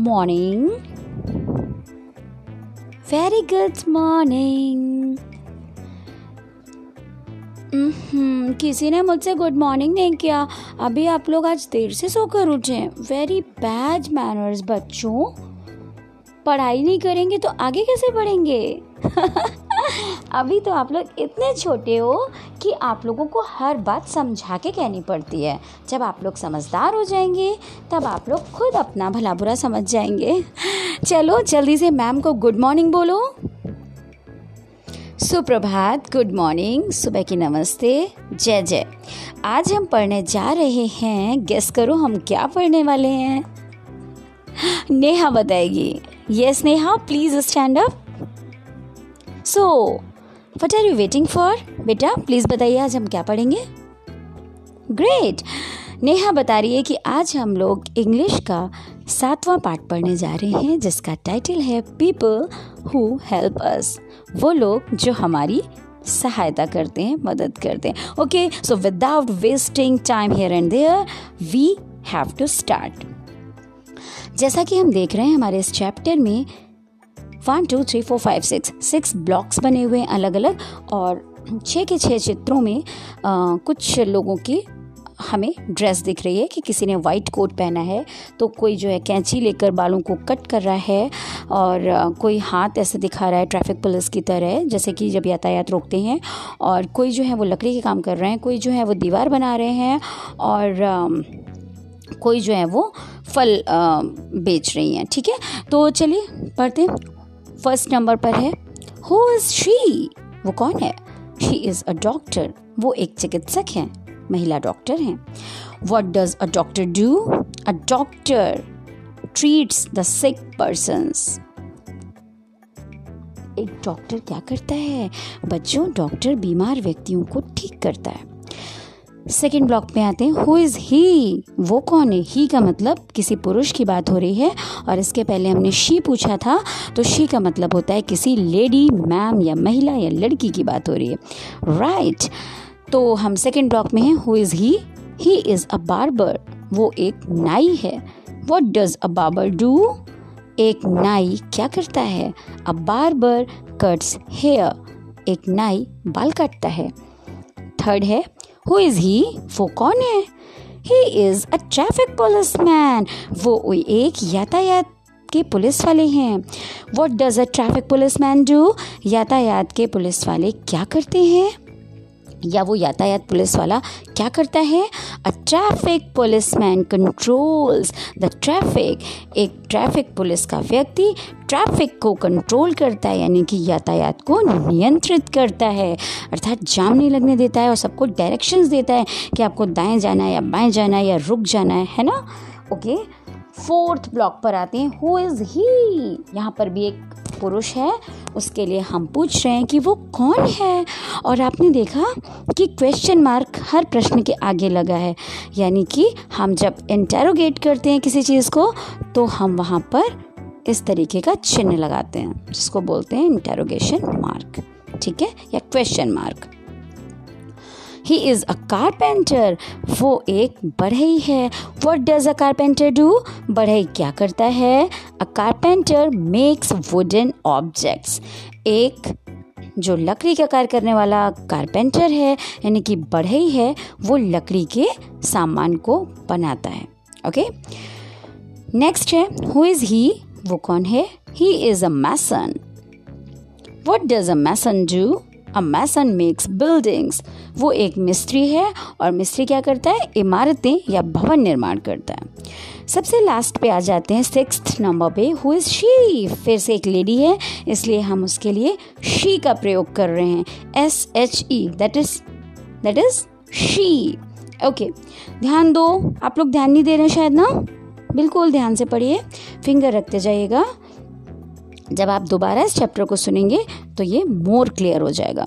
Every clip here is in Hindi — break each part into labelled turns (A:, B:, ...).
A: Morning Very good morning. किसी ने मुझसे गुड मॉर्निंग नहीं किया। अभी आप लोग आज देर से सोकर उठे। वेरी बैड मैनर्स बच्चों। पढ़ाई नहीं करेंगे तो आगे कैसे पढ़ेंगे अभी तो आप लोग इतने छोटे हो कि आप लोगों को हर बात समझा के कहनी पड़ती है। जब आप लोग समझदार हो जाएँगे, तब आप लोग खुद अपना भला बुरा समझ जाएँगे। चलो, जल्दी से मैम को गुड मॉर्निंग बोलो। सुप्रभात, गुड मॉर्निंग, सुबह की नमस्ते, जय जय। आज हम पढ़ने जा रहे हैं, गेस करो हम क्या पढ़ने वाले हैं। नेहा बताएगी। Yes Neha please stand up so what are you waiting for बेटा प्लीज़ बताइए, आज हम क्या पढ़ेंगे? ग्रेट नेहा बता रही है कि आज हम लोग इंग्लिश का सातवां पाठ पढ़ने जा रहे हैं, जिसका टाइटल है पीपल हु हेल्प अस वो लोग जो हमारी सहायता करते हैं, मदद करते हैं. Okay so without wasting time here and there we have to start जैसा कि हम देख रहे हैं हमारे इस चैप्टर में one two three four five six six blocks बने हुए हैं अलग अलग और छः के छः चित्रों में आ, कुछ लोगों की हमें ड्रेस दिख रही है कि किसी ने वाइट कोट पहना है तो कोई जो है कैंची लेकर बालों को कट कर रहा है और कोई हाथ ऐसे दिखा रहा है ट्रैफ़िक पुलिस की तरह जैसे कि जब यातायात रोकते हैं और कोई जो है वो लकड़ी के काम कर रहे हैं कोई जो है वो दीवार बना रहे हैं और कोई जो है वो फल बेच रही हैं ठीक है? तो चलिए पढ़ते फ़र्स्ट नंबर पर है। हु इज़ शी वो कौन है? शी इज़ अ डॉक्टर वो एक चिकित्सक है। महिला डॉक्टर हैं। What does a doctor do a doctor treats the sick person एक डॉक्टर क्या करता है? बच्चों डॉक्टर बीमार व्यक्तियों को ठीक करता है। सेकेंड ब्लॉक में आते हैं। हु इज़ ही वो कौन है? ही का मतलब किसी पुरुष की बात हो रही है और इसके पहले हमने शी पूछा था तो शी का मतलब होता है किसी लेडी मैम या महिला या लड़की की बात हो रही है। Right right. तो हम सेकेंड ब्लॉक में हैं। Who is he he is a barber वो एक नाई है। What does a barber do एक नाई क्या करता है? अ बार्बर कट्स हेयर एक नाई बाल काटता है। थर्ड है हु इज़ ही वो कौन है? He is a traffic policeman वो एक यातायात के पुलिस वाले हैं। What does a traffic policeman do यातायात के पुलिस वाले क्या करते हैं? या वो यातायात पुलिस वाला क्या करता है? A traffic policeman controls the traffic एक ट्रैफ़िक पुलिस का व्यक्ति ट्रैफ़िक को कंट्रोल करता है, यानी कि यातायात को नियंत्रित करता है। अर्थात जाम नहीं लगने देता है और सबको डायरेक्शंस देता है कि आपको दाएँ जाना है या बाएँ जाना है या रुक जाना है है ना? ओके फोर्थ ब्लॉक पर आते हैं। हु इज़ ही यहाँ पर भी एक पुरुष है। उसके लिए हम पूछ रहे हैं कि वो कौन है? और आपने देखा कि क्वेश्चन मार्क हर प्रश्न के आगे लगा है। यानी कि हम जब इंटेरोगेट करते हैं किसी चीज़ को तो हम वहाँ पर इस तरीके का चिन्ह लगाते हैं, जिसको बोलते हैं इंटेरोगेशन मार्क ठीक है? या question mark he is a carpenter वो एक बढ़ई है। What does a carpenter do बढ़ई क्या करता है? A carpenter makes wooden objects एक जो लकड़ी का कार्य करने वाला कारपेंटर है, यानी कि बढ़ई है, वो लकड़ी के सामान को बनाता है। ओके नेक्स्ट है हु इज़ ही वो कौन है? He is a mason what does a mason do a mason makes buildings वो एक मिस्त्री है और मिस्त्री क्या करता है? इमारतें या भवन निर्माण करता है। सबसे लास्ट पे आ जाते हैं सिक्स नंबर पे। हु इज़ शी फिर से एक लेडी है, इसलिए हम उसके लिए शी का प्रयोग कर रहे हैं। S H E that is that is she okay ध्यान दो। आप लोग ध्यान नहीं दे रहे हैं शायद ना? बिल्कुल ध्यान से पढ़िए। फिंगर रखते जाइएगा। जब आप दोबारा इस चैप्टर को सुनेंगे तो ये मोर क्लियर हो जाएगा।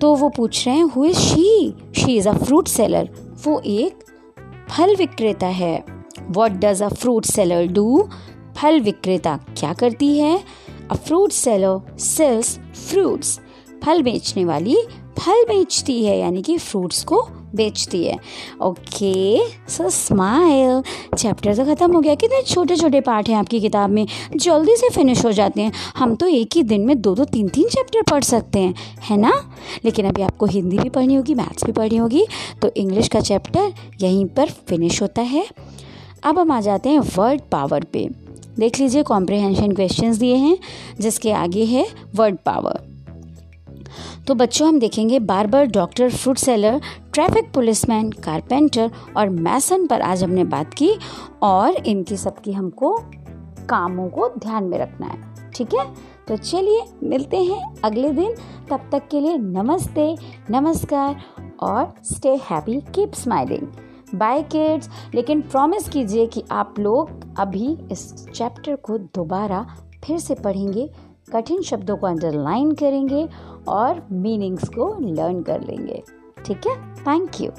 A: तो वो पूछ रहे हैं who is she she is a fruit seller वो एक फल विक्रेता है। What does a fruit seller do फल विक्रेता क्या करती है? A fruit seller sells fruits फल बेचने वाली फल बेचती है, यानी कि फ्रूट्स को बेचती है। ओके सो स्माइल चैप्टर तो ख़त्म हो गया। कितने छोटे छोटे पार्ट हैं आपकी किताब में। जल्दी से फिनिश हो जाते हैं। हम तो एक ही दिन में दो दो तीन तीन चैप्टर पढ़ सकते हैं। है ना? लेकिन अभी आपको हिंदी भी पढ़नी होगी मैथ्स भी पढ़नी होगी। तो इंग्लिश का चैप्टर यहीं पर फिनिश होता है। अब हम आ जाते हैं वर्ड पावर पे। देख लीजिए कॉम्प्रिहेंशन क्वेश्चंस दिए हैं, जिसके आगे है वर्ड पावर तो बच्चों, हम देखेंगे barber, doctor fruit seller traffic policeman carpenter और मैसन पर आज हमने बात की और इनकी सबकी हमको कामों को ध्यान में रखना है। ठीक है? तो चलिए, मिलते हैं अगले दिन। तब तक के लिए नमस्ते, नमस्कार और stay happy keep smiling bye kids लेकिन प्रॉमिस कीजिए कि आप लोग अभी इस चैप्टर को दोबारा फिर से पढ़ेंगे। कठिन शब्दों को अंडरलाइन करेंगे और मीनिंग्स को लर्न कर लेंगे। ठीक है? Thank you